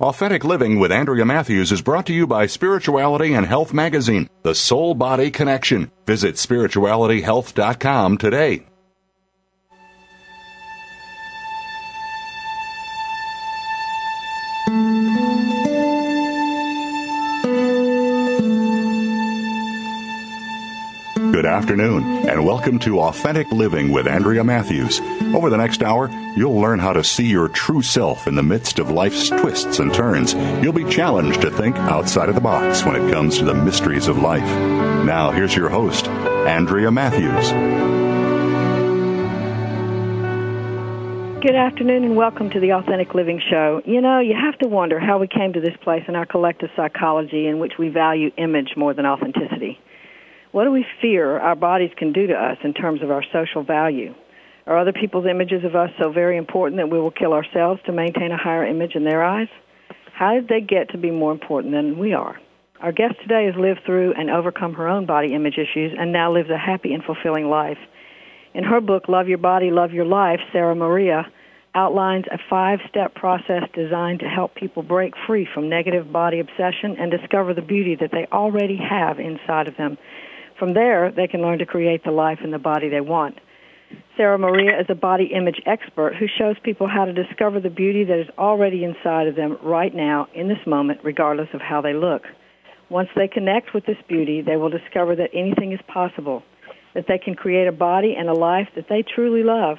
Authentic Living with Andrea Matthews is brought to you by Spirituality and Health Magazine, the soul body connection. Visit spiritualityhealth.com today. Afternoon, and welcome to Authentic Living with Andrea Matthews. Over the next hour, you'll learn how to see your true self in the midst of life's twists and turns. You'll be challenged to think outside of the box when it comes to the mysteries of life. Now, here's your host, Andrea Matthews. Good afternoon and welcome to the Authentic Living Show. You know, you have to wonder how we came to this place in our collective psychology in which we value image more than authenticity. What do we fear our bodies can do to us in terms of our social value? Are other people's images of us so very important that we will kill ourselves to maintain a higher image in their eyes? How did they get to be more important than we are? Our guest today has lived through and overcome her own body image issues and now lives a happy and fulfilling life. In her book, Love Your Body, Love Your Life, Sarah Maria outlines a five step process designed to help people break free from negative body obsession and discover the beauty that they already have inside of them from there, they can learn to create the life and the body they want. Sarah Maria is a body image expert who shows people how to discover the beauty that is already inside of them right now, in this moment, regardless of how they look. Once they connect with this beauty, they will discover that anything is possible, that they can create a body and a life that they truly love.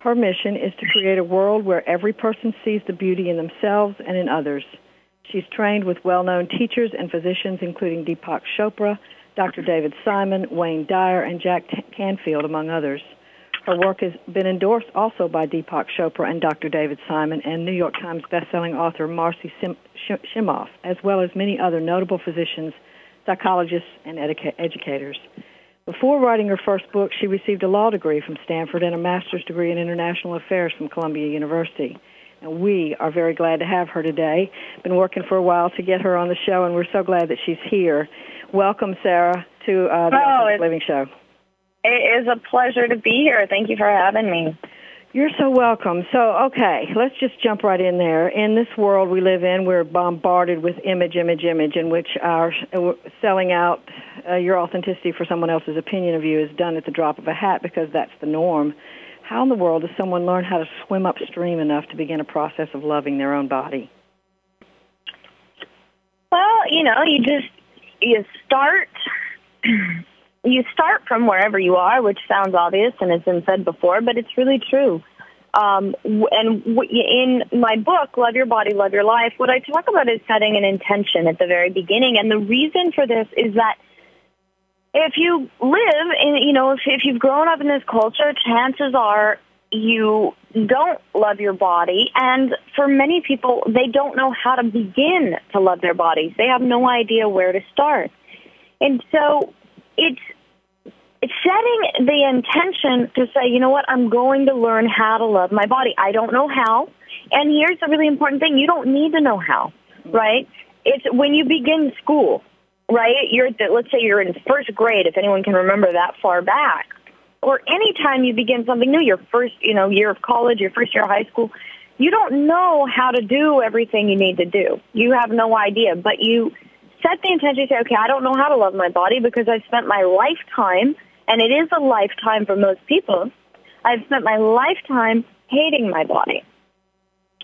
Her mission is to create a world where every person sees the beauty in themselves and in others. She's trained with well-known teachers and physicians including Deepak Chopra, Dr. David Simon, Wayne Dyer, and Jack Canfield, among others. Her work has been endorsed also by Deepak Chopra and Dr. David Simon and New York Times bestselling author Marcy Sim- Shimoff, as well as many other notable physicians, psychologists, and educa- educators. Before writing her first book, she received a law degree from Stanford and a master's degree in international affairs from Columbia University. And we are very glad to have her today. Been working for a while to get her on the show, and we're so glad that she's here. Welcome, Sarah, to uh, the oh, Living Show. It is a pleasure to be here. Thank you for having me. You're so welcome. So, okay, let's just jump right in there. In this world we live in, we're bombarded with image, image, image, in which our uh, selling out uh, your authenticity for someone else's opinion of you is done at the drop of a hat because that's the norm. How in the world does someone learn how to swim upstream enough to begin a process of loving their own body? Well, you know, you just you start you start from wherever you are, which sounds obvious and has been said before, but it's really true. Um, and in my book, Love Your Body, Love Your Life, what I talk about is setting an intention at the very beginning. And the reason for this is that if you live in, you know, if, if you've grown up in this culture, chances are you don't love your body. And for many people, they don't know how to begin to love their bodies. They have no idea where to start. And so it's, it's setting the intention to say, you know what, I'm going to learn how to love my body. I don't know how. And here's a really important thing. You don't need to know how, right? It's when you begin school, right? You're, let's say you're in first grade, if anyone can remember that far back or any time you begin something new, your first, you know, year of college, your first year of high school, you don't know how to do everything you need to do. You have no idea, but you set the intention to say, okay, I don't know how to love my body because I've spent my lifetime, and it is a lifetime for most people, I've spent my lifetime hating my body.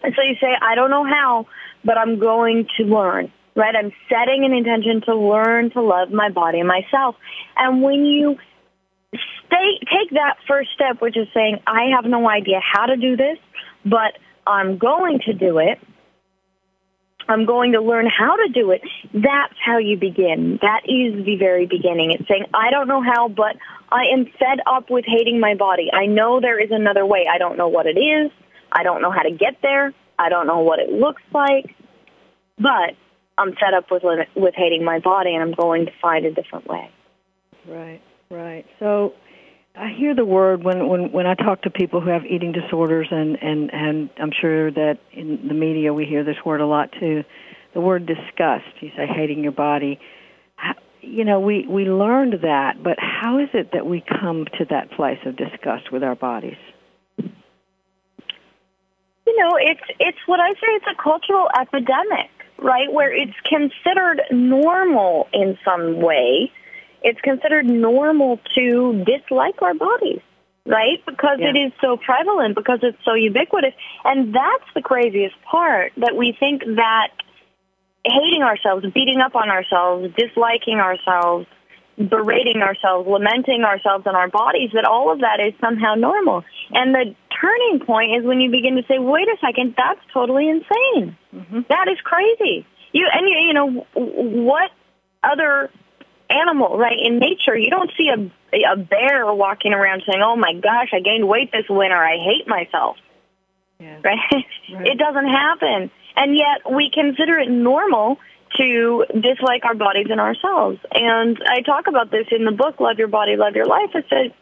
And so you say, I don't know how, but I'm going to learn, right? I'm setting an intention to learn to love my body and myself. And when you stay, take that first step, which is saying, I have no idea how to do this, but I'm going to do it. I'm going to learn how to do it. That's how you begin. That is the very beginning. It's saying, I don't know how, but I am fed up with hating my body. I know there is another way. I don't know what it is. I don't know how to get there. I don't know what it looks like. But I'm fed up with with hating my body and I'm going to find a different way. Right, right. So I hear the word when when when I talk to people who have eating disorders, and and and I'm sure that in the media we hear this word a lot too. The word disgust. You say hating your body. You know, we we learned that, but how is it that we come to that place of disgust with our bodies? You know, it's it's what I say. It's a cultural epidemic, right? Where it's considered normal in some way it's considered normal to dislike our bodies, right? Because yeah. it is so prevalent, because it's so ubiquitous. And that's the craziest part that we think that hating ourselves, beating up on ourselves, disliking ourselves, berating ourselves, lamenting ourselves and our bodies, that all of that is somehow normal. And the turning point is when you begin to say, wait a second, that's totally insane. Mm-hmm. That is crazy. You, and you, you know, what other animal, right? In nature, you don't see a, a bear walking around saying, oh my gosh, I gained weight this winter. I hate myself. Yeah. Right? right? It doesn't happen. And yet we consider it normal to dislike our bodies and ourselves. And I talk about this in the book, Love Your Body, Love Your Life. It says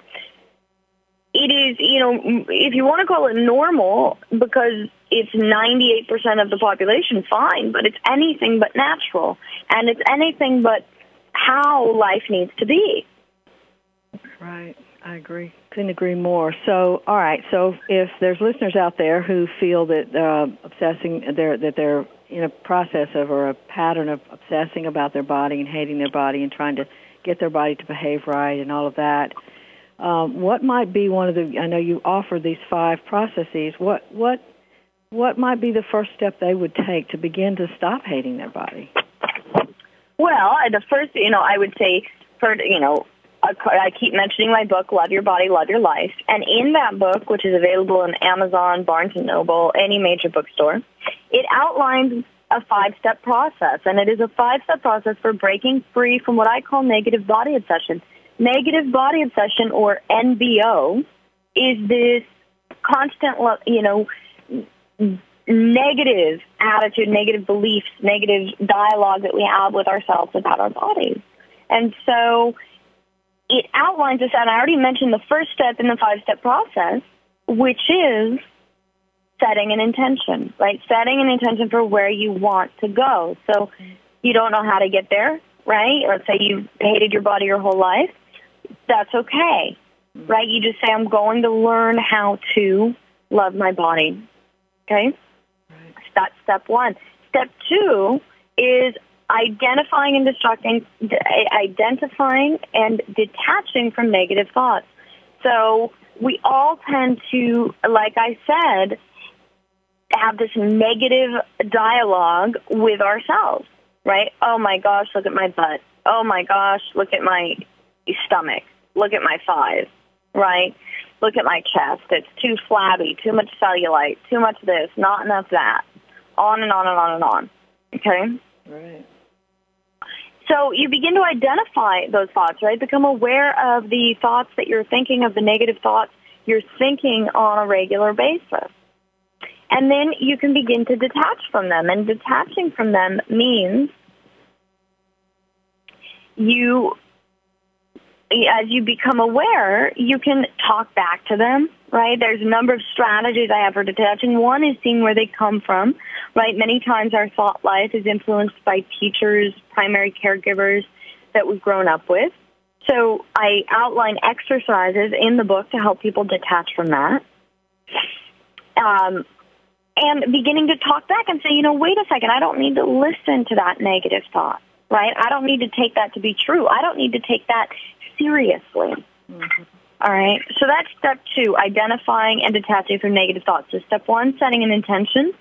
it is, you know, if you want to call it normal because it's 98% of the population, fine, but it's anything but natural. And it's anything but how life needs to be. Right. I agree. Couldn't agree more. So, all right. So, if there's listeners out there who feel that uh, obsessing, they're, that they're in a process of or a pattern of obsessing about their body and hating their body and trying to get their body to behave right and all of that, um, what might be one of the? I know you offer these five processes. What what what might be the first step they would take to begin to stop hating their body? Well, the first, you know, I would say, for you know, I keep mentioning my book, Love Your Body, Love Your Life, and in that book, which is available in Amazon, Barnes and Noble, any major bookstore, it outlines a five-step process, and it is a five-step process for breaking free from what I call negative body obsession. Negative body obsession, or NBO, is this constant, you know, negative attitude, negative beliefs, negative dialogue that we have with ourselves about our bodies. And so it outlines this, and I already mentioned the first step in the five-step process, which is setting an intention, right? Setting an intention for where you want to go. So you don't know how to get there, right? Let's say you've hated your body your whole life. That's okay, right? You just say, I'm going to learn how to love my body, okay? That's step one. Step two is identifying and destructing, identifying and detaching from negative thoughts. So we all tend to, like I said, have this negative dialogue with ourselves, right? Oh my gosh, look at my butt. Oh my gosh, look at my stomach. Look at my thighs, right? Look at my chest. It's too flabby, too much cellulite, too much this, not enough that on and on and on and on. Okay? Right. So you begin to identify those thoughts, right? Become aware of the thoughts that you're thinking, of the negative thoughts you're thinking on a regular basis. And then you can begin to detach from them. And detaching from them means you, as you become aware, you can talk back to them, right? There's a number of strategies I have for detaching. One is seeing where they come from, right? Many times our thought life is influenced by teachers, primary caregivers that we've grown up with. So I outline exercises in the book to help people detach from that. Um, and beginning to talk back and say, you know, wait a second, I don't need to listen to that negative thought, right? I don't need to take that to be true. I don't need to take that seriously. Mm-hmm. All right. So that's step two, identifying and detaching from negative thoughts. So step one, setting an intention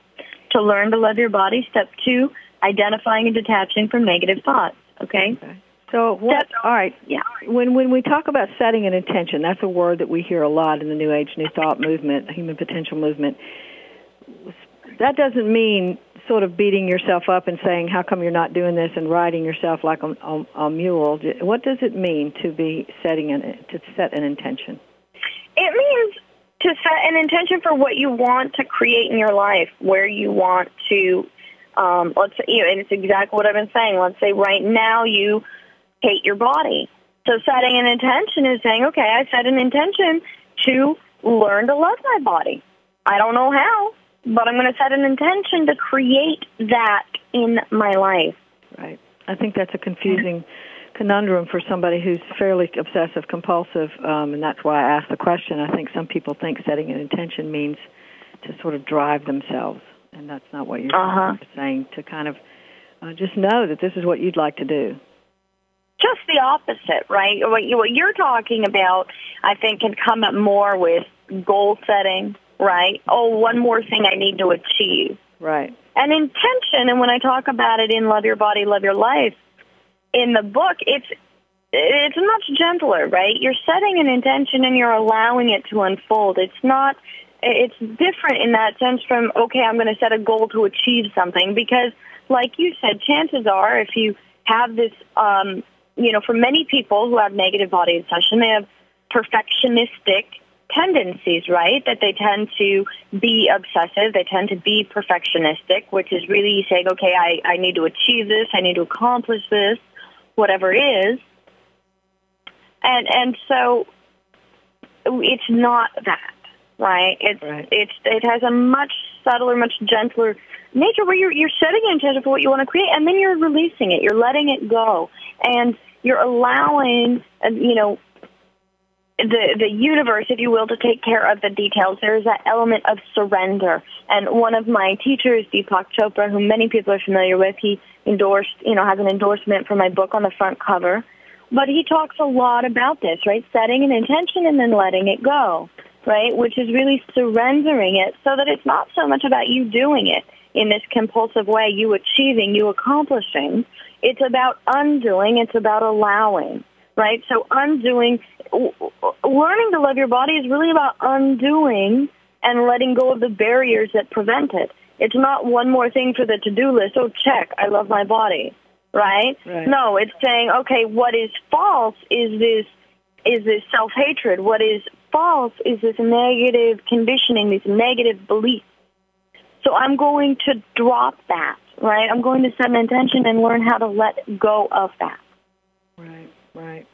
to learn to love your body. Step two, identifying and detaching from negative thoughts. Okay. okay. So what? Step, all right. Yeah. When when we talk about setting an intention, that's a word that we hear a lot in the New Age New Thought movement, human potential movement. That doesn't mean sort of beating yourself up and saying, "How come you're not doing this?" and riding yourself like a, a, a mule. What does it mean to be setting an to set an intention? It means to set an intention for what you want to create in your life, where you want to. Um, let's you know, and it's exactly what I've been saying. Let's say right now you hate your body. So setting an intention is saying, okay, I set an intention to learn to love my body. I don't know how, but I'm going to set an intention to create that in my life. Right. I think that's a confusing conundrum for somebody who's fairly obsessive compulsive, um, and that's why I asked the question. I think some people think setting an intention means to sort of drive themselves, and that's not what you're uh-huh. saying. To kind of uh, just know that this is what you'd like to do. Just the opposite, right? What, you, what you're talking about, I think, can come up more with goal setting, right? Oh, one more thing I need to achieve. Right. And intention, and when I talk about it in Love Your Body, Love Your Life, in the book, it's it's much gentler, right? You're setting an intention and you're allowing it to unfold. It's not it's different in that sense from okay, I'm going to set a goal to achieve something because like you said, chances are if you have this um you know, for many people who have negative body obsession, they have perfectionistic tendencies, right? That they tend to be obsessive, they tend to be perfectionistic, which is really saying, okay, I, I need to achieve this, I need to accomplish this, whatever it is. And and so it's not that, right? It's right. it's it has a much subtler, much gentler nature where you're you're setting an intention for what you want to create and then you're releasing it. You're letting it go. And you're allowing, uh, you know, the the universe, if you will, to take care of the details. There is that element of surrender. And one of my teachers, Deepak Chopra, who many people are familiar with, he endorsed, you know, has an endorsement for my book on the front cover. But he talks a lot about this, right? Setting an intention and then letting it go, right? Which is really surrendering it so that it's not so much about you doing it in this compulsive way, you achieving, you accomplishing. It's about undoing. It's about allowing right? So undoing, learning to love your body is really about undoing and letting go of the barriers that prevent it. It's not one more thing for the to-do list. Oh, check, I love my body, right? right. No, it's saying, okay, what is false is this is this self-hatred. What is false is this negative conditioning, these negative beliefs. So I'm going to drop that, right? I'm going to set an intention and learn how to let go of that. Right. Right.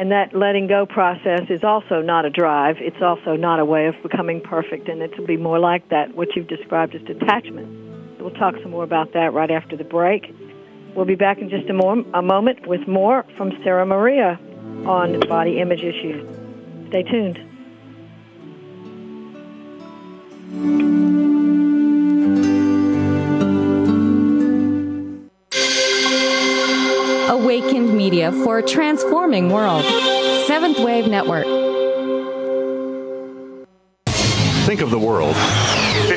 And that letting go process is also not a drive. It's also not a way of becoming perfect, and it will be more like that, what you've described as detachment. We'll talk some more about that right after the break. We'll be back in just a, more, a moment with more from Sarah Maria on body image issues. Stay tuned. Awakened Media for a transforming world. Seventh Wave Network. Think of the world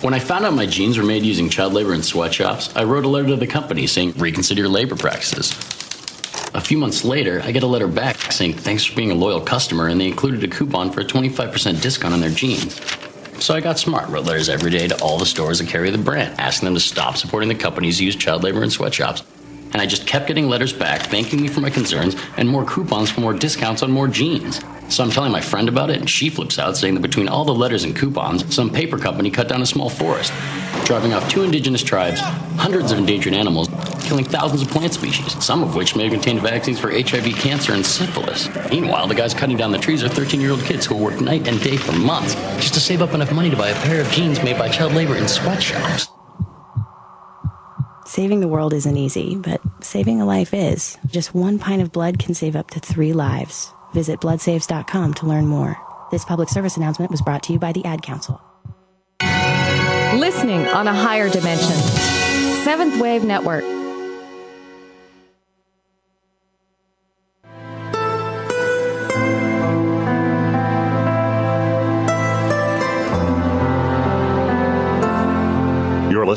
When I found out my jeans were made using child labor in sweatshops, I wrote a letter to the company saying, reconsider your labor practices. A few months later, I get a letter back saying, thanks for being a loyal customer, and they included a coupon for a 25% discount on their jeans. So I got smart, wrote letters every day to all the stores that carry the brand, asking them to stop supporting the companies who use child labor in sweatshops. And I just kept getting letters back thanking me for my concerns and more coupons for more discounts on more jeans. So I'm telling my friend about it, and she flips out, saying that between all the letters and coupons, some paper company cut down a small forest, driving off two indigenous tribes, hundreds of endangered animals, killing thousands of plant species, some of which may have contained vaccines for HIV, cancer, and syphilis. Meanwhile, the guys cutting down the trees are 13 year old kids who work night and day for months just to save up enough money to buy a pair of jeans made by child labor in sweatshops. Saving the world isn't easy, but saving a life is. Just one pint of blood can save up to three lives. Visit bloodsaves.com to learn more. This public service announcement was brought to you by the Ad Council. Listening on a higher dimension. Seventh Wave Network.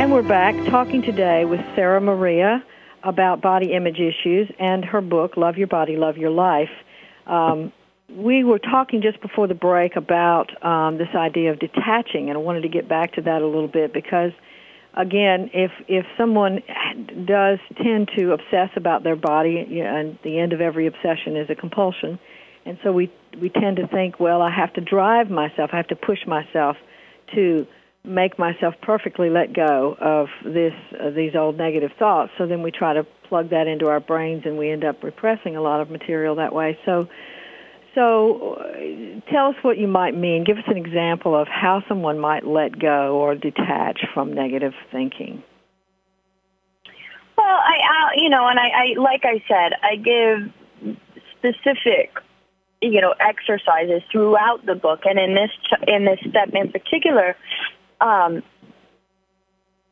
And we're back talking today with Sarah Maria about body image issues and her book, Love Your Body, Love Your Life. Um, we were talking just before the break about um, this idea of detaching, and I wanted to get back to that a little bit because, again, if if someone does tend to obsess about their body, you know, and the end of every obsession is a compulsion, and so we we tend to think, well, I have to drive myself, I have to push myself to make myself perfectly let go of this uh, these old negative thoughts. So then we try to plug that into our brains and we end up repressing a lot of material that way. So so uh, tell us what you might mean. Give us an example of how someone might let go or detach from negative thinking. Well i uh, you know and I, I like i said i give specific you know exercises throughout the book and in this in this step in particular um,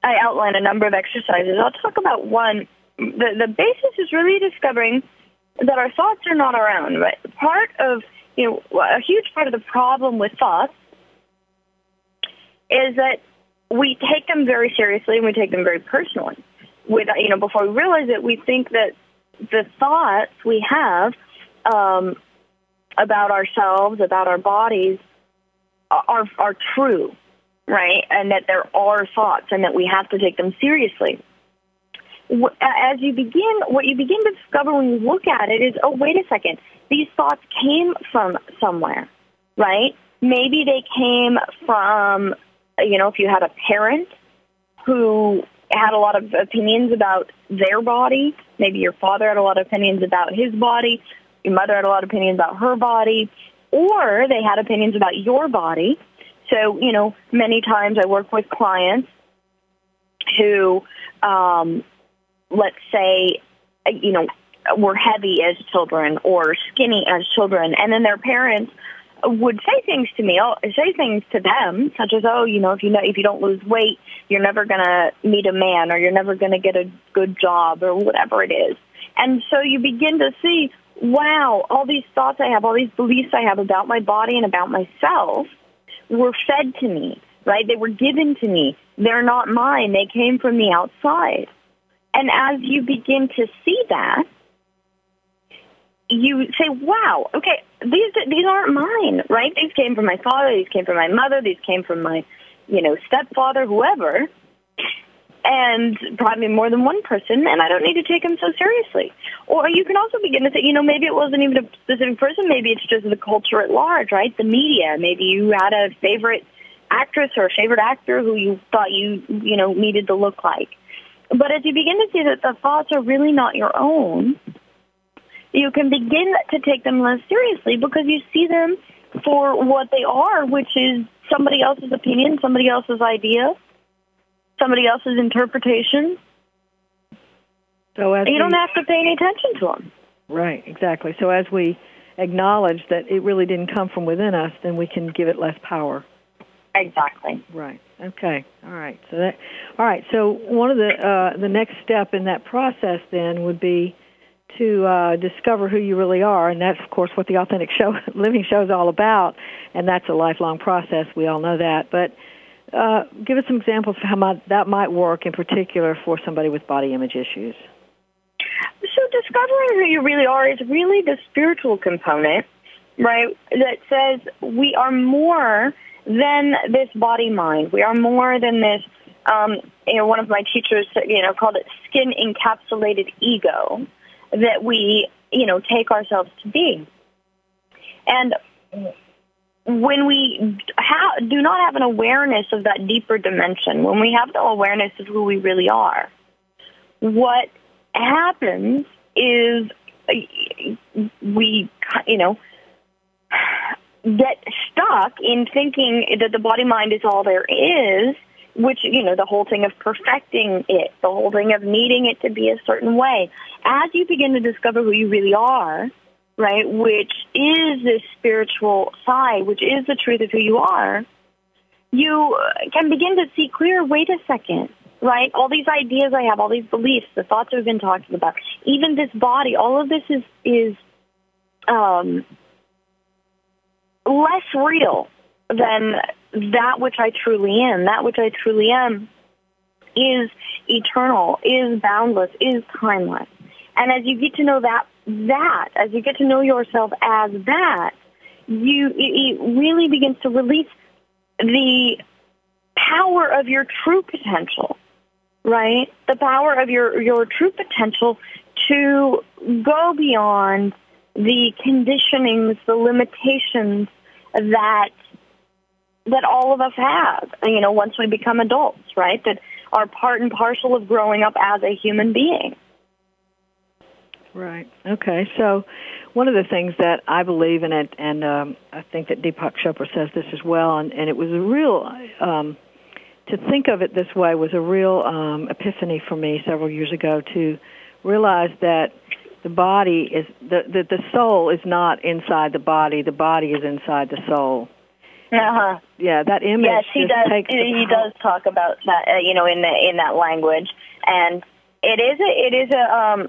I outline a number of exercises. I'll talk about one. The, the basis is really discovering that our thoughts are not our own. Right? Part of, you know, a huge part of the problem with thoughts is that we take them very seriously and we take them very personally. With, you know, before we realize it, we think that the thoughts we have um, about ourselves, about our bodies, are are true right? And that there are thoughts and that we have to take them seriously. As you begin, what you begin to discover when you look at it is, oh, wait a second, these thoughts came from somewhere, right? Maybe they came from, you know, if you had a parent who had a lot of opinions about their body, maybe your father had a lot of opinions about his body, your mother had a lot of opinions about her body, or they had opinions about your body, so, you know, many times I work with clients who, um, let's say, you know, were heavy as children or skinny as children, and then their parents would say things to me, say things to them, such as, "Oh, you know, if you know, if you don't lose weight, you're never gonna meet a man, or you're never gonna get a good job, or whatever it is." And so you begin to see, wow, all these thoughts I have, all these beliefs I have about my body and about myself were fed to me, right? They were given to me. They're not mine. They came from the outside. And as you begin to see that, you say, wow, okay, these, these aren't mine, right? These came from my father. These came from my mother. These came from my, you know, stepfather, whoever and probably more than one person, and I don't need to take them so seriously. Or you can also begin to say, you know, maybe it wasn't even a specific person, maybe it's just the culture at large, right? The media. Maybe you had a favorite actress or a favorite actor who you thought you, you know, needed to look like. But as you begin to see that the thoughts are really not your own, you can begin to take them less seriously because you see them for what they are, which is somebody else's opinion, somebody else's idea, somebody else's interpretation. So as you we, don't have to pay any attention to them. Right, exactly. So as we acknowledge that it really didn't come from within us, then we can give it less power. Exactly. Right. Okay. All right. So that. All right. So one of the uh, the next step in that process then would be to uh, discover who you really are, and that's of course what the authentic show living show is all about, and that's a lifelong process. We all know that, but. Uh, give us some examples of how might, that might work in particular for somebody with body image issues. So discovering who you really are is really the spiritual component, right? That says we are more than this body mind. We are more than this. Um, you know, one of my teachers, you know, called it skin encapsulated ego that we, you know, take ourselves to be. And when we ha- do not have an awareness of that deeper dimension, when we have no awareness of who we really are, what happens is uh, we, you know, get stuck in thinking that the body mind is all there is, which, you know, the whole thing of perfecting it, the whole thing of needing it to be a certain way. As you begin to discover who you really are, right, which is this spiritual side, which is the truth of who you are, you can begin to see clear, wait a second, right? All these ideas I have, all these beliefs, the thoughts we've been talking about, even this body, all of this is, is, um, less real than that which I truly am. That which I truly am is eternal, is boundless, is timeless. And as you get to know that, that, as you get to know yourself as that, you, it really begins to release the power of your true potential, right? The power of your, your true potential to go beyond the conditionings, the limitations that that all of us have, you know, once we become adults, right? That are part and parcel of growing up as a human being. Right. Okay. So, one of the things that I believe in it, and um, I think that Deepak Chopra says this as well, and, and it was a real um, to think of it this way was a real um, epiphany for me several years ago to realize that the body is the, the the soul is not inside the body. The body is inside the soul. Uh-huh. Yeah, that image. Yes, he does. He does talk about that. Uh, you know, in the in that language, and it is a it is a um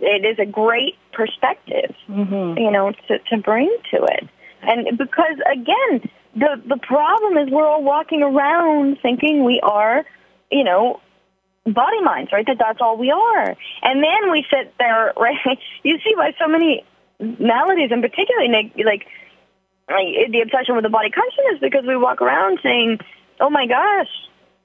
it is a great perspective. Mm-hmm. You know, to to bring to it, and because again, the the problem is we're all walking around thinking we are, you know, body minds, right? That that's all we are. And then we sit there, right? You see why so many maladies, and particularly like, like the obsession with the body consciousness, because we walk around saying, "Oh my gosh,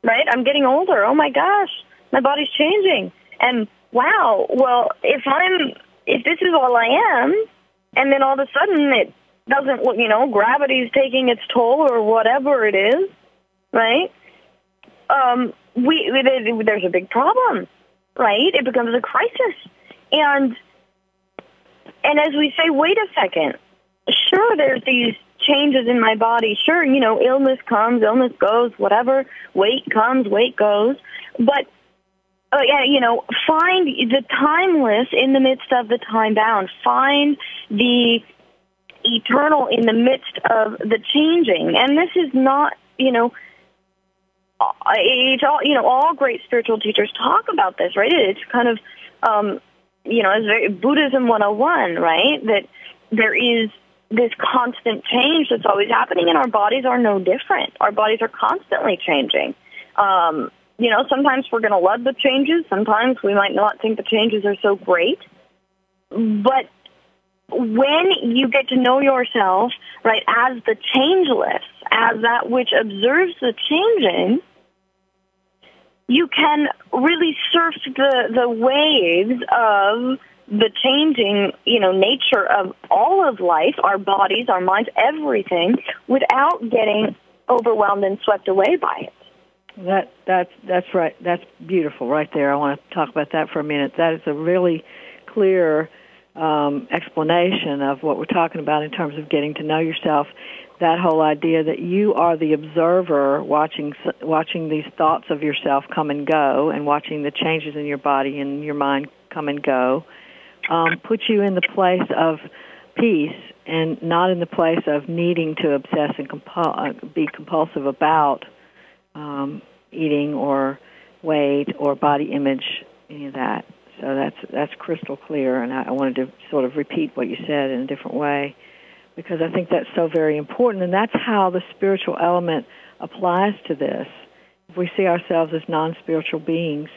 right? I'm getting older. Oh my gosh, my body's changing." And wow, well, if I'm if this is all I am, and then all of a sudden it doesn't, you know, gravity's taking its toll or whatever it is, right? Um, we there's a big problem, right? It becomes a crisis, and and as we say, wait a second. Sure, there's these changes in my body. Sure, you know, illness comes, illness goes, whatever. Weight comes, weight goes. But uh, yeah, you know, find the timeless in the midst of the time bound. Find the eternal in the midst of the changing. And this is not, you know, it's all you know all great spiritual teachers talk about this right it's kind of um you know it's very buddhism 101 right that there is this constant change that's always happening and our bodies are no different our bodies are constantly changing um you know sometimes we're going to love the changes sometimes we might not think the changes are so great but when you get to know yourself, right, as the changeless, as that which observes the changing, you can really surf the, the waves of the changing, you know, nature of all of life, our bodies, our minds, everything, without getting overwhelmed and swept away by it. That that's that's right. That's beautiful right there. I want to talk about that for a minute. That is a really clear um, explanation of what we're talking about in terms of getting to know yourself. That whole idea that you are the observer, watching watching these thoughts of yourself come and go, and watching the changes in your body and your mind come and go, um, puts you in the place of peace and not in the place of needing to obsess and compul- uh, be compulsive about um, eating or weight or body image, any of that. So that's that's crystal clear, and I, I wanted to sort of repeat what you said in a different way because I think that's so very important, and that's how the spiritual element applies to this. If we see ourselves as non-spiritual beings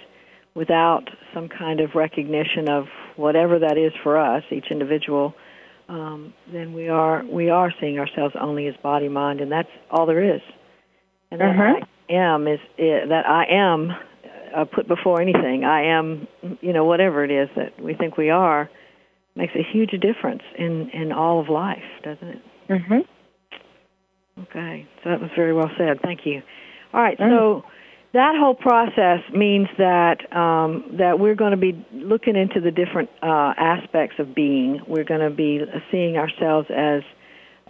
without some kind of recognition of whatever that is for us, each individual, um, then we are we are seeing ourselves only as body, mind, and that's all there is. And that. I am is, is that I am uh, put before anything. I am, you know, whatever it is that we think we are, makes a huge difference in in all of life, doesn't it? Mm-hmm. Okay, so that was very well said. Thank you. All right, so that whole process means that um, that we're going to be looking into the different uh, aspects of being. We're going to be seeing ourselves as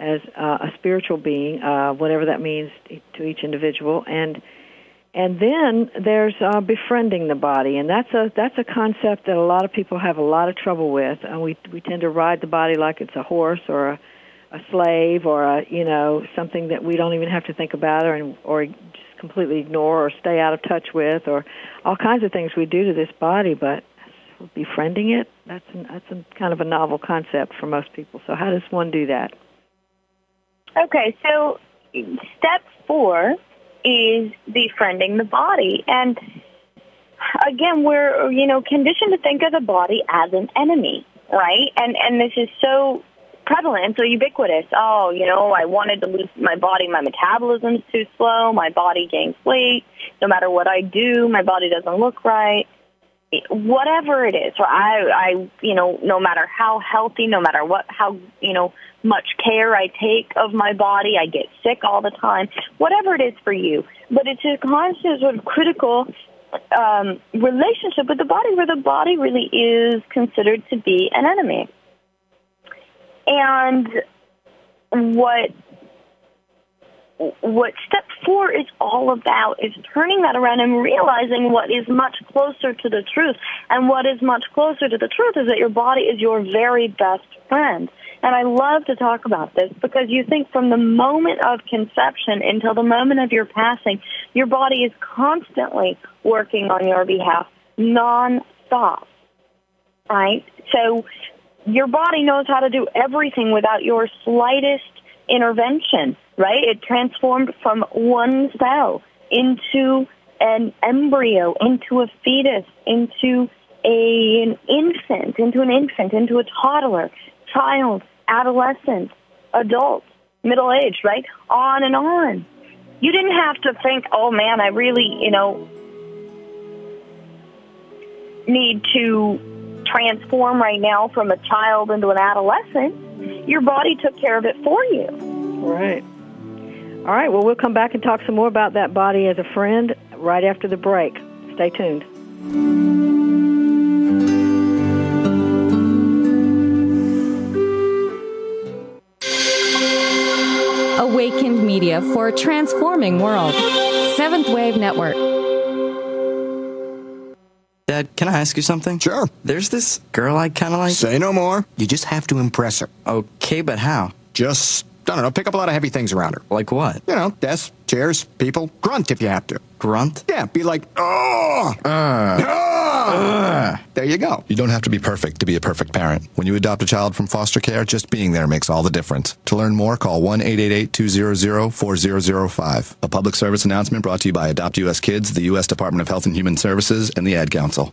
as uh, a spiritual being, uh, whatever that means to each individual, and and then there's uh, befriending the body, and that's a that's a concept that a lot of people have a lot of trouble with. And we we tend to ride the body like it's a horse or a a slave or a you know something that we don't even have to think about or or just completely ignore or stay out of touch with or all kinds of things we do to this body. But befriending it that's an, that's a kind of a novel concept for most people. So how does one do that Okay, so step four is befriending the body. And again, we're, you know, conditioned to think of the body as an enemy, right? And, and this is so prevalent so ubiquitous. Oh, you know, I wanted to lose my body, my metabolism's too slow, my body gains weight, no matter what I do, my body doesn't look right. Whatever it is, or I, I, you know, no matter how healthy, no matter what, how, you know, much care I take of my body, I get sick all the time, whatever it is for you. But it's a constant sort of critical um, relationship with the body where the body really is considered to be an enemy. And what what step four is all about is turning that around and realizing what is much closer to the truth. And what is much closer to the truth is that your body is your very best friend. And I love to talk about this because you think from the moment of conception until the moment of your passing, your body is constantly working on your behalf, non-stop. Right? So your body knows how to do everything without your slightest intervention, right? It transformed from one cell into an embryo, into a fetus, into a, an infant, into an infant, into a toddler, child, adolescent, adult, middle age, right? On and on. You didn't have to think, oh man, I really, you know, need to transform right now from a child into an adolescent. Your body took care of it for you. Right. All right. Well, we'll come back and talk some more about that body as a friend right after the break. Stay tuned. Awakened Media for a transforming world. Seventh Wave Network. Dad, can I ask you something? Sure. There's this girl I kind of like. Say no more. You just have to impress her. Okay, but how? Just, I don't know, pick up a lot of heavy things around her. Like what? You know, desks, chairs, people. Grunt if you have to. Grunt? Yeah, be like, oh! Ah! There you go. You don't have to be perfect to be a perfect parent. When you adopt a child from foster care, just being there makes all the difference. To learn more, call 1 888 200 4005. A public service announcement brought to you by Adopt US Kids, the U.S. Department of Health and Human Services, and the Ad Council.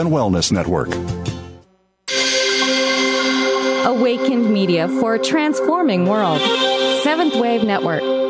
and Wellness Network. Awakened Media for a transforming world. Seventh Wave Network.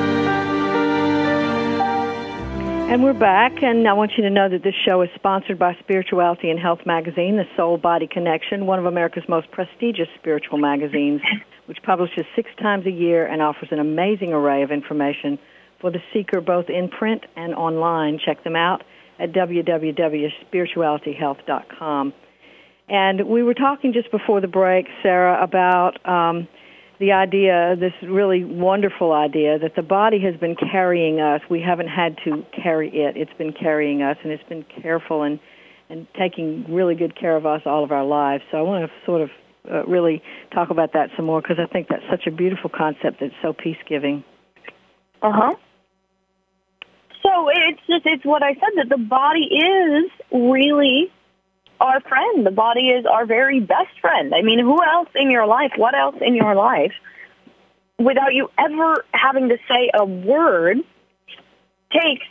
And we're back, and I want you to know that this show is sponsored by Spirituality and Health magazine, The Soul Body Connection, one of America's most prestigious spiritual magazines, which publishes six times a year and offers an amazing array of information for the seeker both in print and online. Check them out at www.spiritualityhealth.com. And we were talking just before the break, Sarah, about um, the idea, this really wonderful idea, that the body has been carrying us. We haven't had to carry it. It's been carrying us, and it's been careful and, and taking really good care of us all of our lives. So I want to sort of uh, really talk about that some more because I think that's such a beautiful concept that's so peace giving. Uh huh. So it's just it's what I said that the body is really our friend. The body is our very best friend. I mean, who else in your life? What else in your life? Without you ever having to say a word, takes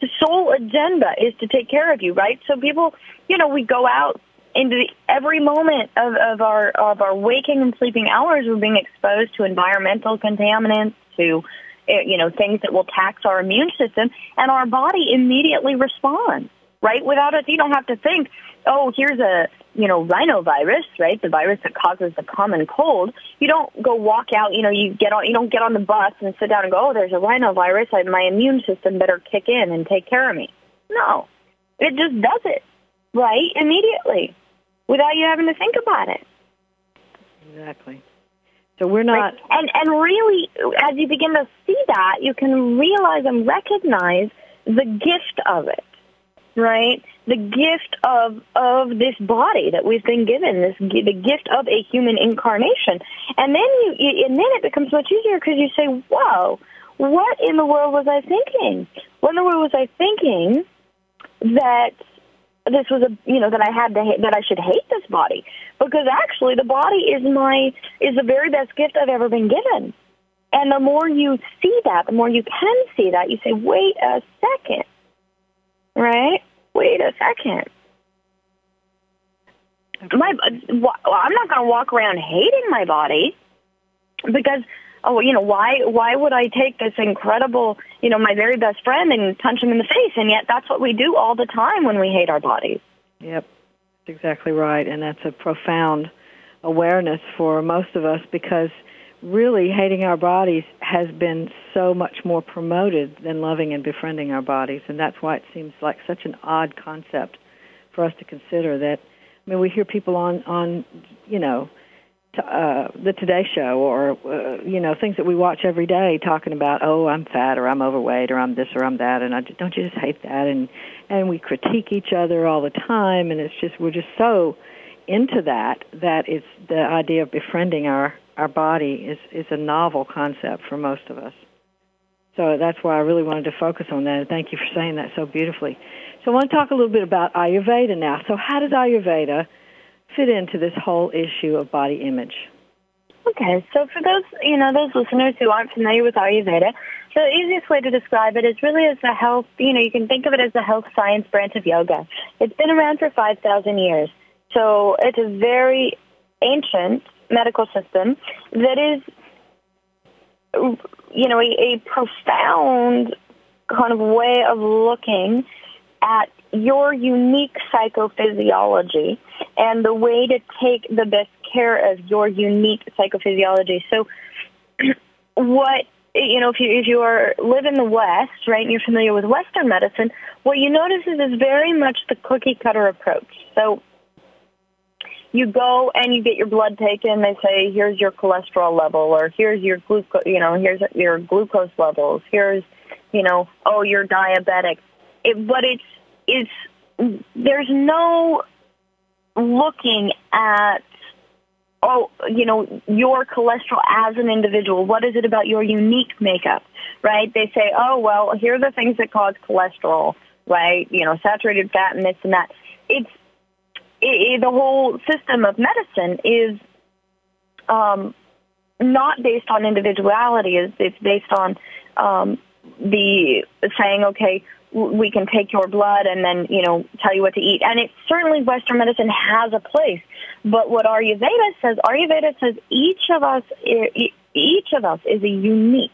the sole agenda is to take care of you, right? So people, you know, we go out into the, every moment of, of our of our waking and sleeping hours. We're being exposed to environmental contaminants, to eh, you know things that will tax our immune system, and our body immediately responds. Right, without us, you don't have to think oh, here's a, you know, rhinovirus, right? The virus that causes the common cold. You don't go walk out, you know, you get on, you don't get on the bus and sit down and go, oh, there's a rhinovirus. I, my immune system better kick in and take care of me. No, it just does it, right? Immediately without you having to think about it. Exactly. So we're not. Right? And, and really, as you begin to see that, you can realize and recognize the gift of it right? The gift of of this body that we've been given, this the gift of a human incarnation, and then you, and then it becomes much easier because you say, "Whoa, what in the world was I thinking? What in the world was I thinking that this was a you know that I had to ha- that I should hate this body because actually the body is my is the very best gift I've ever been given." And the more you see that, the more you can see that, you say, wait a second right? Wait a second. My, well, I'm not going to walk around hating my body because, oh, you know, why? Why would I take this incredible, you know, my very best friend and punch him in the face? And yet, that's what we do all the time when we hate our bodies. Yep, that's exactly right, and that's a profound awareness for most of us because really hating our bodies has been so much more promoted than loving and befriending our bodies. And that's why it seems like such an odd concept for us to consider that I mean we hear people on on you know t- uh the Today show or uh, you know things that we watch every day talking about oh I'm fat or I'm overweight or I'm this or I'm that. And I just, don't you just hate that? And and we critique each other all the time. And it's just we're just so into that that it's the idea of befriending our our body is is a novel concept for most of us. So that's why I really wanted to focus on that. And thank you for saying that so beautifully. So I want to talk a little bit about Ayurveda now. So how does Ayurveda fit into this whole issue of body image? Okay, so for those you know those listeners who aren't familiar with Ayurveda, the easiest way to describe it is really as a health. You know, you can think of it as the health science branch of yoga. It's been around for five thousand years, so it's a very ancient medical system that is you know, a, a profound kind of way of looking at your unique psychophysiology and the way to take the best care of your unique psychophysiology. So, what you know, if you if you are live in the West, right, and you're familiar with Western medicine, what you notice is is very much the cookie cutter approach. So you go and you get your blood taken. They say, here's your cholesterol level, or here's your glucose, you know, here's your glucose levels. Here's, you know, oh, you're diabetic. It, but it's it's there's no looking at oh, you know, your cholesterol as an individual. What is it about your unique makeup, right? They say, oh, well, here are the things that cause cholesterol, right? You know, saturated fat and this and that. It's it, the whole system of medicine is um, not based on individuality. It's, it's based on um, the saying, okay, we can take your blood and then, you know, tell you what to eat. And it certainly Western medicine has a place. But what Ayurveda says, Ayurveda says each of us, each of us is a unique,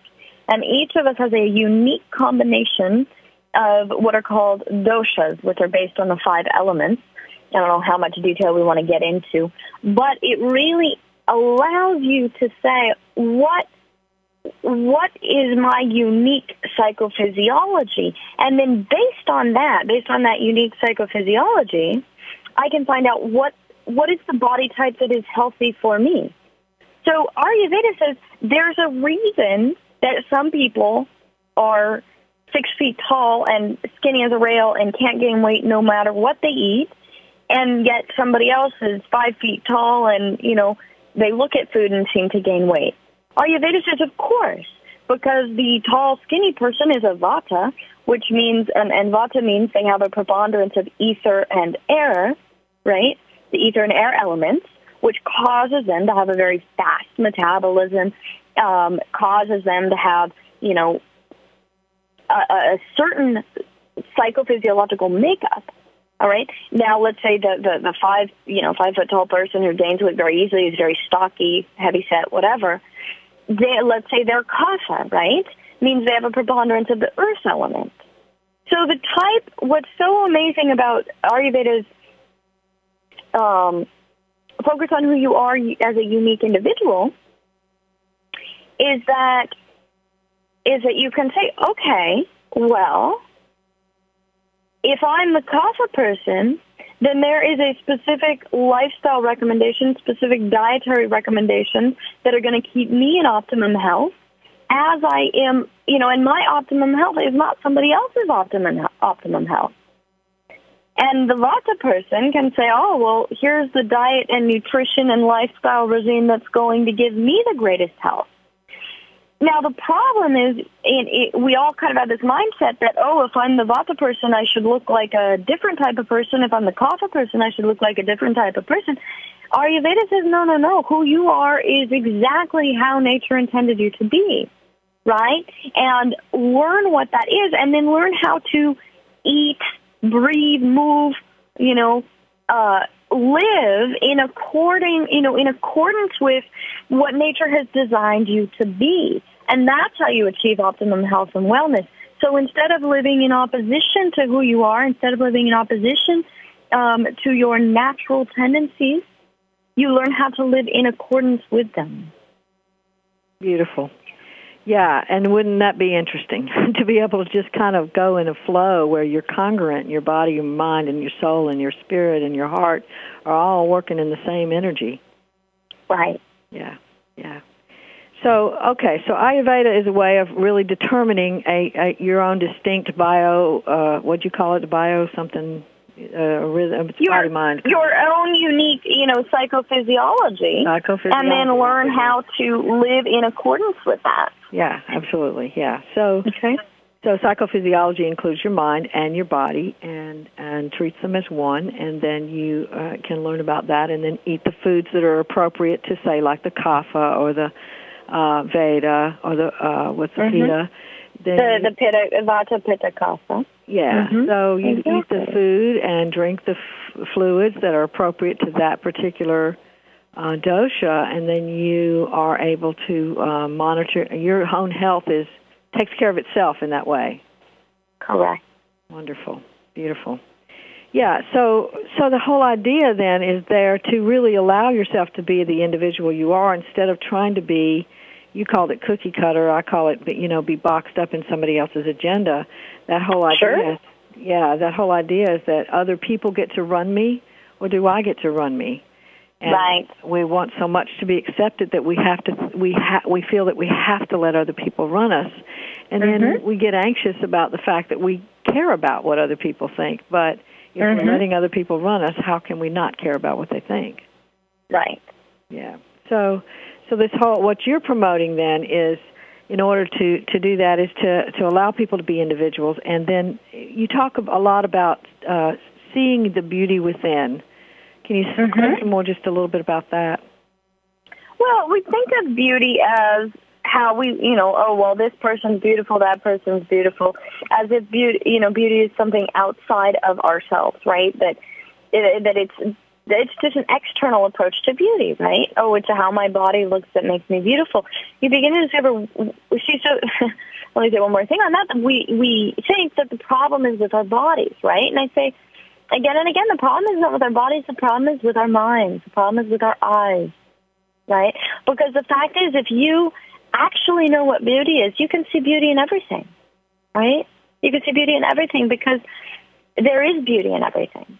and each of us has a unique combination of what are called doshas, which are based on the five elements. I don't know how much detail we want to get into, but it really allows you to say what what is my unique psychophysiology? And then based on that, based on that unique psychophysiology, I can find out what, what is the body type that is healthy for me. So Ayurveda says there's a reason that some people are six feet tall and skinny as a rail and can't gain weight no matter what they eat, and yet somebody else is five feet tall and, you know, they look at food and seem to gain weight. Ayurveda says, of course, because the tall, skinny person is a vata, which means, and, and vata means they have a preponderance of ether and air, right? The ether and air elements, which causes them to have a very fast metabolism, um, causes them to have, you know, a, a certain psychophysiological makeup. All right. Now, let's say the, the the five you know five foot tall person who gains weight very easily is very stocky, heavy set, whatever they, let's say they're kapha, right? Means they have a preponderance of the earth element. So the type, what's so amazing about Ayurveda's um, focus on who you are as a unique individual is that is that you can say, okay, well, if I'm the kapha person, then there is a specific lifestyle recommendation, specific dietary recommendations that are going to keep me in optimum health as I am, you know, and my optimum health is not somebody else's optimum, optimum health. And the Vata person can say, oh, well, here's the diet and nutrition and lifestyle regime that's going to give me the greatest health. Now the problem is, it, we all kind of have this mindset that oh, if I'm the Vata person, I should look like a different type of person. If I'm the Kapha person, I should look like a different type of person. Ayurveda says no, no, no. Who you are is exactly how nature intended you to be, right? And learn what that is, and then learn how to eat, breathe, move. You know, uh, live in according, you know, in accordance with what nature has designed you to be. And that's how you achieve optimum health and wellness. So instead of living in opposition to who you are, instead of living in opposition um, to your natural tendencies, you learn how to live in accordance with them. Beautiful. Yeah, and wouldn't that be interesting to be able to just kind of go in a flow where you're congruent, your body, your mind, and your soul, and your spirit, and your heart are all working in the same energy. Right. Yeah, yeah. So okay, so Ayurveda is a way of really determining a, a your own distinct bio. Uh, what do you call it? Bio something uh, rhythm, your, body mind. Your own unique, you know, psychophysiology. Psychophysiology. And then learn how to live in accordance with that. Yeah, absolutely. Yeah. So okay. So psychophysiology includes your mind and your body, and and treats them as one. And then you uh, can learn about that, and then eat the foods that are appropriate to say, like the kapha or the uh, veda or the uh, what's the mm-hmm. pitta. Then the the pitta vata pitta kapha. Yeah. Mm-hmm. So you exactly. eat the food and drink the f- fluids that are appropriate to that particular uh, dosha, and then you are able to uh, monitor your own health. Is takes care of itself in that way. Correct. Wonderful, beautiful. Yeah, so so the whole idea then is there to really allow yourself to be the individual you are instead of trying to be you called it cookie cutter, I call it you know be boxed up in somebody else's agenda. That whole idea Sure. is, yeah, that whole idea is that other people get to run me or do I get to run me? And Right. we want so much to be accepted that we have to we ha- we feel that we have to let other people run us. And then Mhm. we get anxious about the fact that we care about what other people think, but if Mhm. we're letting other people run us, how can we not care about what they think? Right. Yeah. So, so this whole what you're promoting then is, in order to to do that, is to to allow people to be individuals, and then you talk a lot about uh, seeing the beauty within. Can you say more just a little bit about that? Well, we think of beauty as how we, you know, oh well, this person's beautiful, that person's beautiful, as if beauty, you know, beauty is something outside of ourselves, right? That it, that it's it's just an external approach to beauty, right? Oh, it's how my body looks that makes me beautiful. You begin to discover. She's so. Let me say one more thing on that. We we think that the problem is with our bodies, right? And I say again and again, the problem is not with our bodies. The problem is with our minds. The problem is with our eyes right? Because the fact is, if you actually know what beauty is, you can see beauty in everything, right? You can see beauty in everything because there is beauty in everything.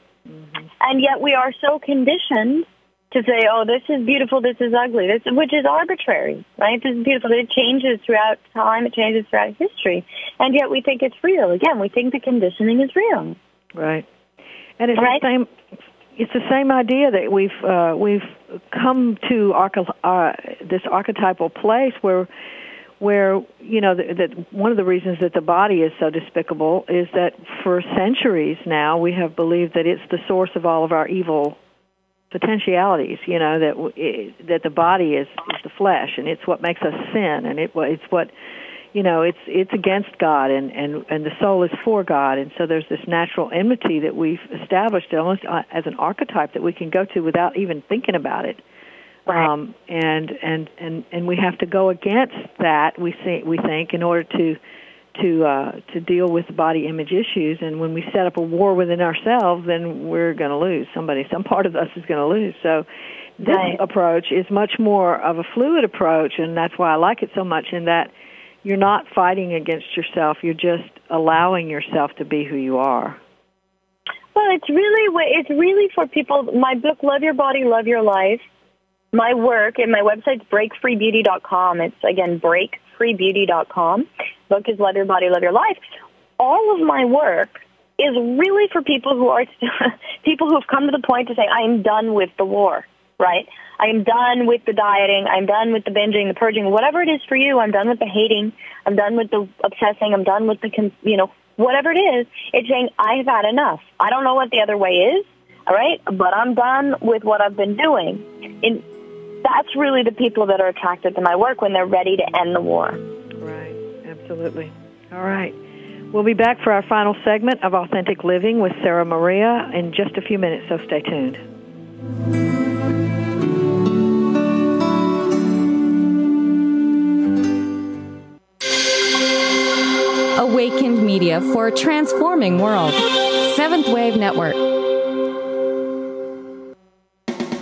And yet we are so conditioned to say, oh, this is beautiful, this is ugly, this, which is arbitrary, right? This is beautiful. It changes throughout time, it changes throughout history. And yet we think it's real. Again, we think the conditioning is real. Right. And it's Right. the same. It's the same idea that we've uh, we've come to arche- uh, this archetypal place where where you know that, one of the reasons that the body is so despicable is that for centuries now we have believed that it's the source of all of our evil potentialities. You know that that the body is is the flesh and it's what makes us sin and it it's what you know it's it's against God and and and the soul is for God and so there's this natural enmity that we've established almost uh, as an archetype that we can go to without even thinking about it um and and and and we have to go against that we think we think in order to to uh to deal with body image issues and when we set up a war within ourselves then we're going to lose somebody some part of us is going to lose so this Right. approach is much more of a fluid approach and that's why I like it so much in that you're not fighting against yourself you're just allowing yourself to be who you are Well, it's really it's really for people. My book, Love Your Body, Love Your Life. My work and my website's breakfreebeauty.com. It's again breakfreebeauty.com. Book is Love Your Body, Love Your Life. All of my work is really for people who are people who have come to the point to say, I am done with the war. Right? I am done with the dieting. I'm done with the binging, the purging, whatever it is for you. I'm done with the hating. I'm done with the obsessing. I'm done with the, you know, whatever it is. It's saying I've had enough. I don't know what the other way is. All right, but I'm done with what I've been doing. And that's really the people that are attracted to my work when they're ready to end the war. Right, absolutely. All right. We'll be back for our final segment of Authentic Living with Sarah Maria in just a few minutes, so stay tuned. Awakened Media for a transforming world. Seventh Wave Network.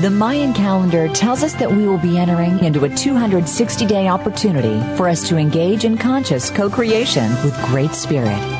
The Mayan calendar tells us that we will be entering into a 260 day opportunity for us to engage in conscious co creation with Great Spirit.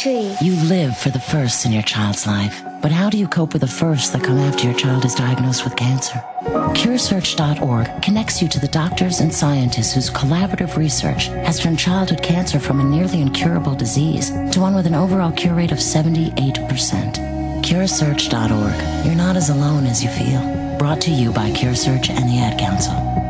Tree! You live for the firsts in your child's life. But how do you cope with the firsts that come after your child is diagnosed with cancer? CureSearch.org connects you to the doctors and scientists whose collaborative research has turned childhood cancer from a nearly incurable disease to one with an overall cure rate of 78%. CureSearch.org. You're not as alone as you feel. Brought to you by CureSearch and the Ad Council.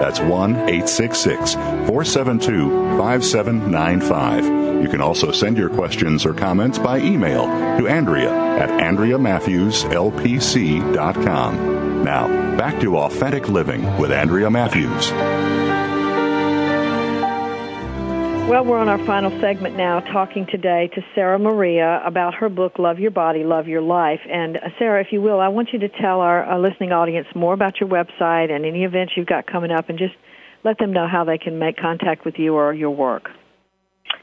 That's 1 866 472 5795. You can also send your questions or comments by email to Andrea at AndreaMatthewsLPC.com. Now, back to Authentic Living with Andrea Matthews. Well, we're on our final segment now, talking today to Sarah Maria about her book, Love Your Body, Love Your Life. And uh, Sarah, if you will, I want you to tell our, listening audience more about your website and any events you've got coming up, and just let them know how they can make contact with you or your work.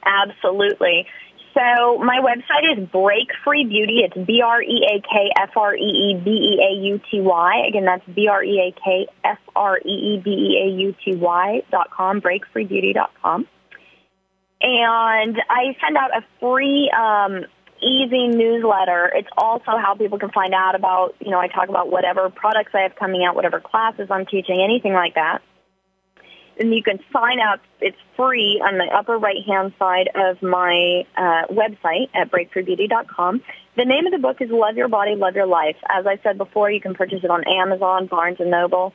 Absolutely. So my website is Break Free Beauty. It's B R E A K F R E E B E A U T Y. Again, that's B R E A K F R E E B E A U T Y dot com. BreakFreeBeauty dot com. And I send out a free, um, easy newsletter. It's also how people can find out about, you know, I talk about whatever products I have coming out, whatever classes I'm teaching, anything like that. And you can sign up. It's free on the upper right hand side of my uh, website at breakfreebeauty.com. The name of the book is Love Your Body, Love Your Life. As I said before, you can purchase it on Amazon, Barnes and Noble,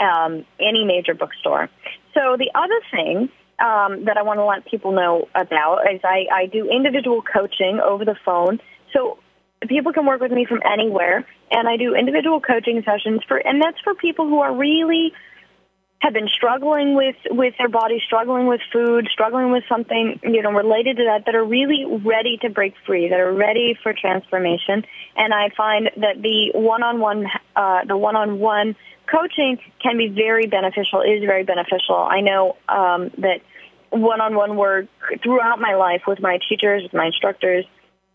um, any major bookstore. So the other thing um, that I want to let people know about is I, I do individual coaching over the phone. So people can work with me from anywhere, and I do individual coaching sessions for, and that's for people who are really have been struggling with with their body, struggling with food, struggling with something you know related to that, that are really ready to break free, that are ready for transformation. And I find that the one-on-one, uh, the one-on-one coaching can be very beneficial. Is very beneficial. I know um, that one-on-one work throughout my life with my teachers, with my instructors,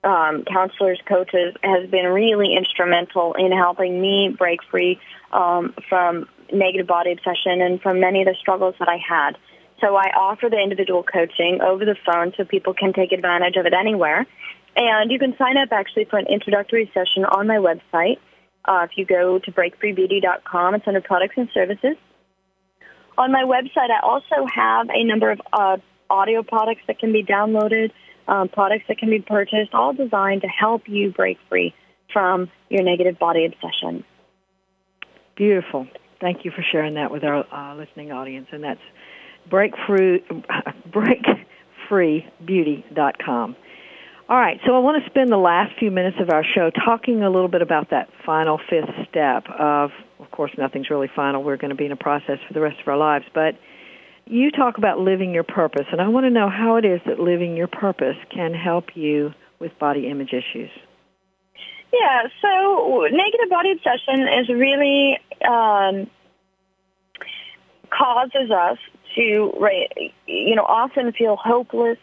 um, counselors, coaches has been really instrumental in helping me break free um, from negative body obsession and from many of the struggles that I had. So I offer the individual coaching over the phone so people can take advantage of it anywhere. And you can sign up actually for an introductory session on my website. Uh, if you go to breakfreebeauty.com, it's under products and services. On my website, I also have a number of uh, audio products that can be downloaded, um, products that can be purchased, all designed to help you break free from your negative body obsession. Beautiful. Thank you for sharing that with our uh, listening audience. And that's breakfree, breakfreebeauty.com. All right, so I want to spend the last few minutes of our show talking a little bit about that final fifth step of, of course, nothing's really final. We're going to be in a process for the rest of our lives. But you talk about living your purpose, and I want to know how it is that living your purpose can help you with body image issues. Yeah, so negative body obsession is really um, causes us to, you know, often feel hopeless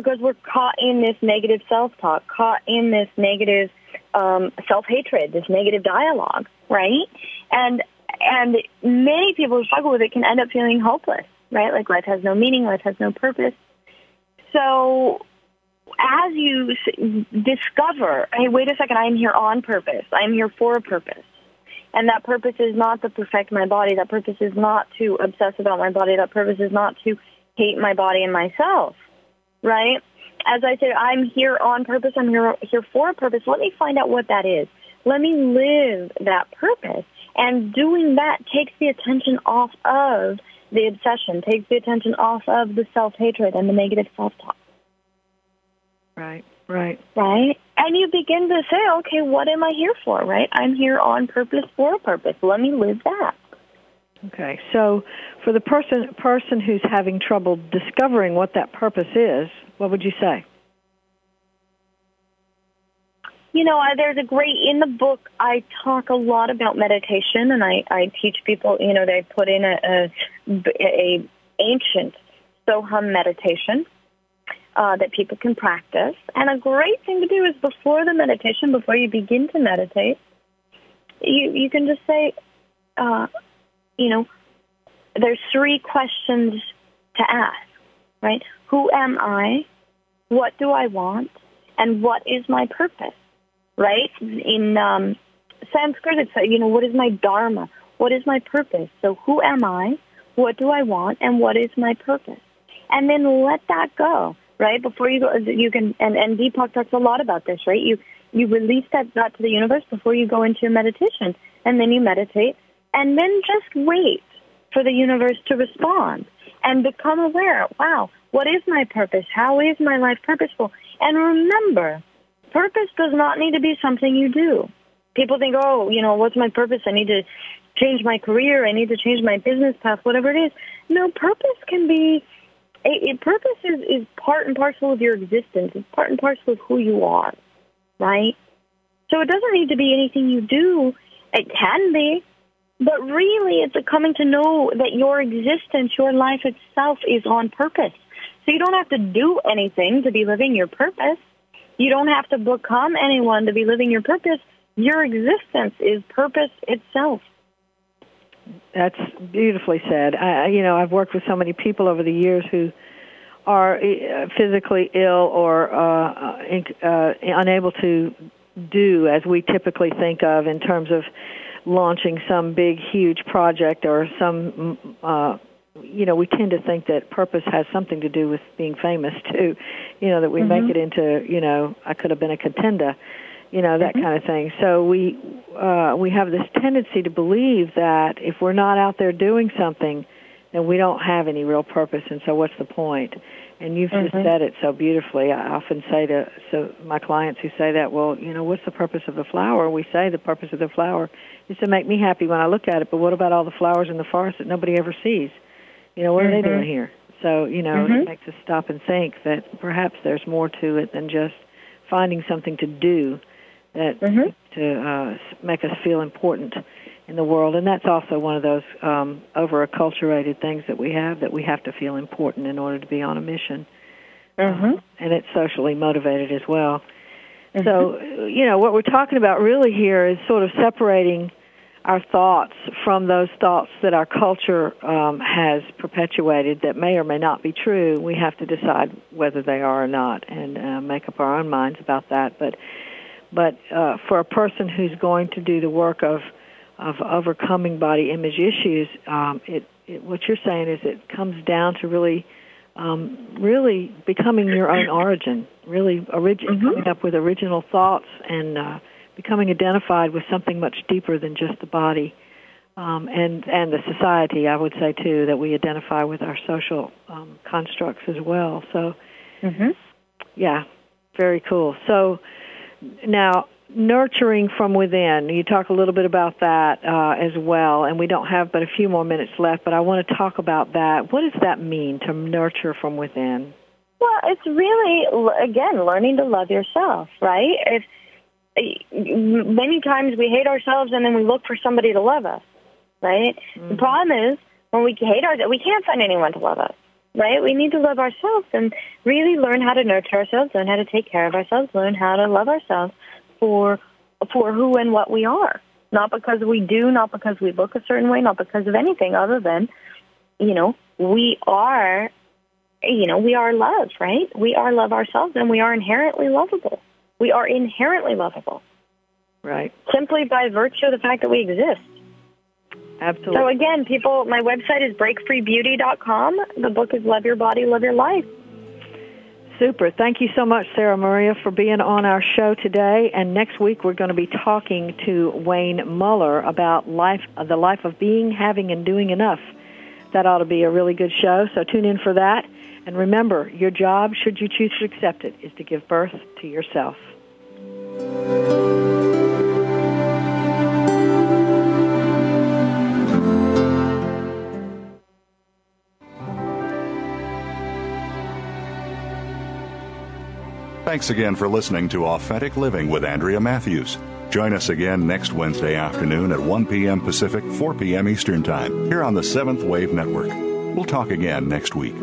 because we're caught in this negative self-talk, caught in this negative um, self-hatred, this negative dialogue, right? And and many people who struggle with it can end up feeling hopeless, right? Like life has no meaning, life has no purpose. So as you discover, hey, wait a second, I'm here on purpose. I'm here for a purpose. And that purpose is not to perfect my body. That purpose is not to obsess about my body. That purpose is not to hate my body and myself. Right? As I said, I'm here on purpose. I'm here, here for a purpose. Let me find out what that is. Let me live that purpose. And doing that takes the attention off of the obsession, takes the attention off of the self-hatred and the negative self-talk. Right, right. Right? And you begin to say, okay, what am I here for, right? I'm here on purpose for a purpose. Let me live that. Okay, so for the person person who's having trouble discovering what that purpose is, what would you say? You know, there's a great in the book. I talk a lot about meditation, and I, I teach people. You know, they put in a, a, a ancient Soham meditation uh, that people can practice. And a great thing to do is before the meditation, before you begin to meditate, you you can just say, uh, you know, there's three questions to ask, right? Who am I? What do I want? And what is my purpose? Right? In um, Sanskrit, it's you know, what is my dharma? What is my purpose? So who am I? What do I want? And what is my purpose? And then let that go, right? Before you go, you can, and, and Deepak talks a lot about this, right? You, you release that, that to the universe before you go into your meditation. And then you meditate. And then just wait for the universe to respond and become aware. Wow, what is my purpose? How is my life purposeful? And remember, purpose does not need to be something you do. People think, oh, you know, what's my purpose? I need to change my career. I need to change my business path, whatever it is. No, purpose can be, a, a purpose is, is part and parcel of your existence. It's part and parcel of who you are, right? So it doesn't need to be anything you do. It can be, but really it's a coming to know that your existence, your life itself is on purpose. So you don't have to do anything to be living your purpose. You don't have to become anyone to be living your purpose. Your existence is purpose itself. That's beautifully said. I, you know, I've worked with so many people over the years who are uh, physically ill or uh, uh, unable to do as we typically think of in terms of launching some big, huge project or some. Uh, you know, we tend to think that purpose has something to do with being famous too. You know, that we mm-hmm. make it into, you know, I could have been a contender you know that mm-hmm. kind of thing. So we uh, we have this tendency to believe that if we're not out there doing something, then we don't have any real purpose, and so what's the point? And you've mm-hmm. just said it so beautifully. I often say to so my clients who say that, well, you know, what's the purpose of the flower? We say the purpose of the flower is to make me happy when I look at it. But what about all the flowers in the forest that nobody ever sees? You know, what mm-hmm. are they doing Mm-hmm. here? So you know, it makes us stop and think that perhaps there's more to it than just finding something to do that mm-hmm. to uh, make us feel important in the world, and that's also one of those um, over-acculturated things that we have that we have to feel important in order to be on a mission, mm-hmm. uh, and it's socially motivated as well. Mm-hmm. So, you know, what we're talking about really here is sort of separating our thoughts from those thoughts that our culture um, has perpetuated that may or may not be true. We have to decide whether they are or not, and uh, make up our own minds about that. But but uh, for a person who's going to do the work of of overcoming body image issues, um, it, it what you're saying is it comes down to really um, really becoming your own origin, really origi- mm-hmm. coming up with original thoughts and uh, becoming identified with something much deeper than just the body. Um, and and the society, I would say too, that we identify with our social um, constructs as well. So, mm-hmm. yeah, very cool. So, now, nurturing from within, you talk a little bit about that uh, as well, and we don't have but a few more minutes left, but I want to talk about that. What does that mean to nurture from within? Well, it's really, again, learning to love yourself, right? If Many times we hate ourselves and then we look for somebody to love us, right? Mm-hmm. The problem is when we hate ourselves, we can't find anyone to love us right? We need to love ourselves and really learn how to nurture ourselves, learn how to take care of ourselves, learn how to love ourselves for for who and what we are. Not because we do, not because we look a certain way, not because of anything other than, you know, we are you know, we are love, right? We are love ourselves and we are inherently lovable. We are inherently lovable. Right. Simply by virtue of the fact that we exist. Absolutely. So again, people, my website is breakfreebeauty.com. The book is Love Your Body, Love Your Life. Super. Thank you so much, Sarah Maria, for being on our show today. And next week we're going to be talking to Wayne Muller about life, the life of being, having, and doing enough. That ought to be a really good show. So tune in for that. And remember, your job, should you choose to accept it, is to give birth to yourself. Thanks again for listening to Authentic Living with Andrea Matthews. Join us again next Wednesday afternoon at 1 p.m. Pacific, 4 p.m. Eastern Time, here on the Seventh Wave Network. We'll talk again next week.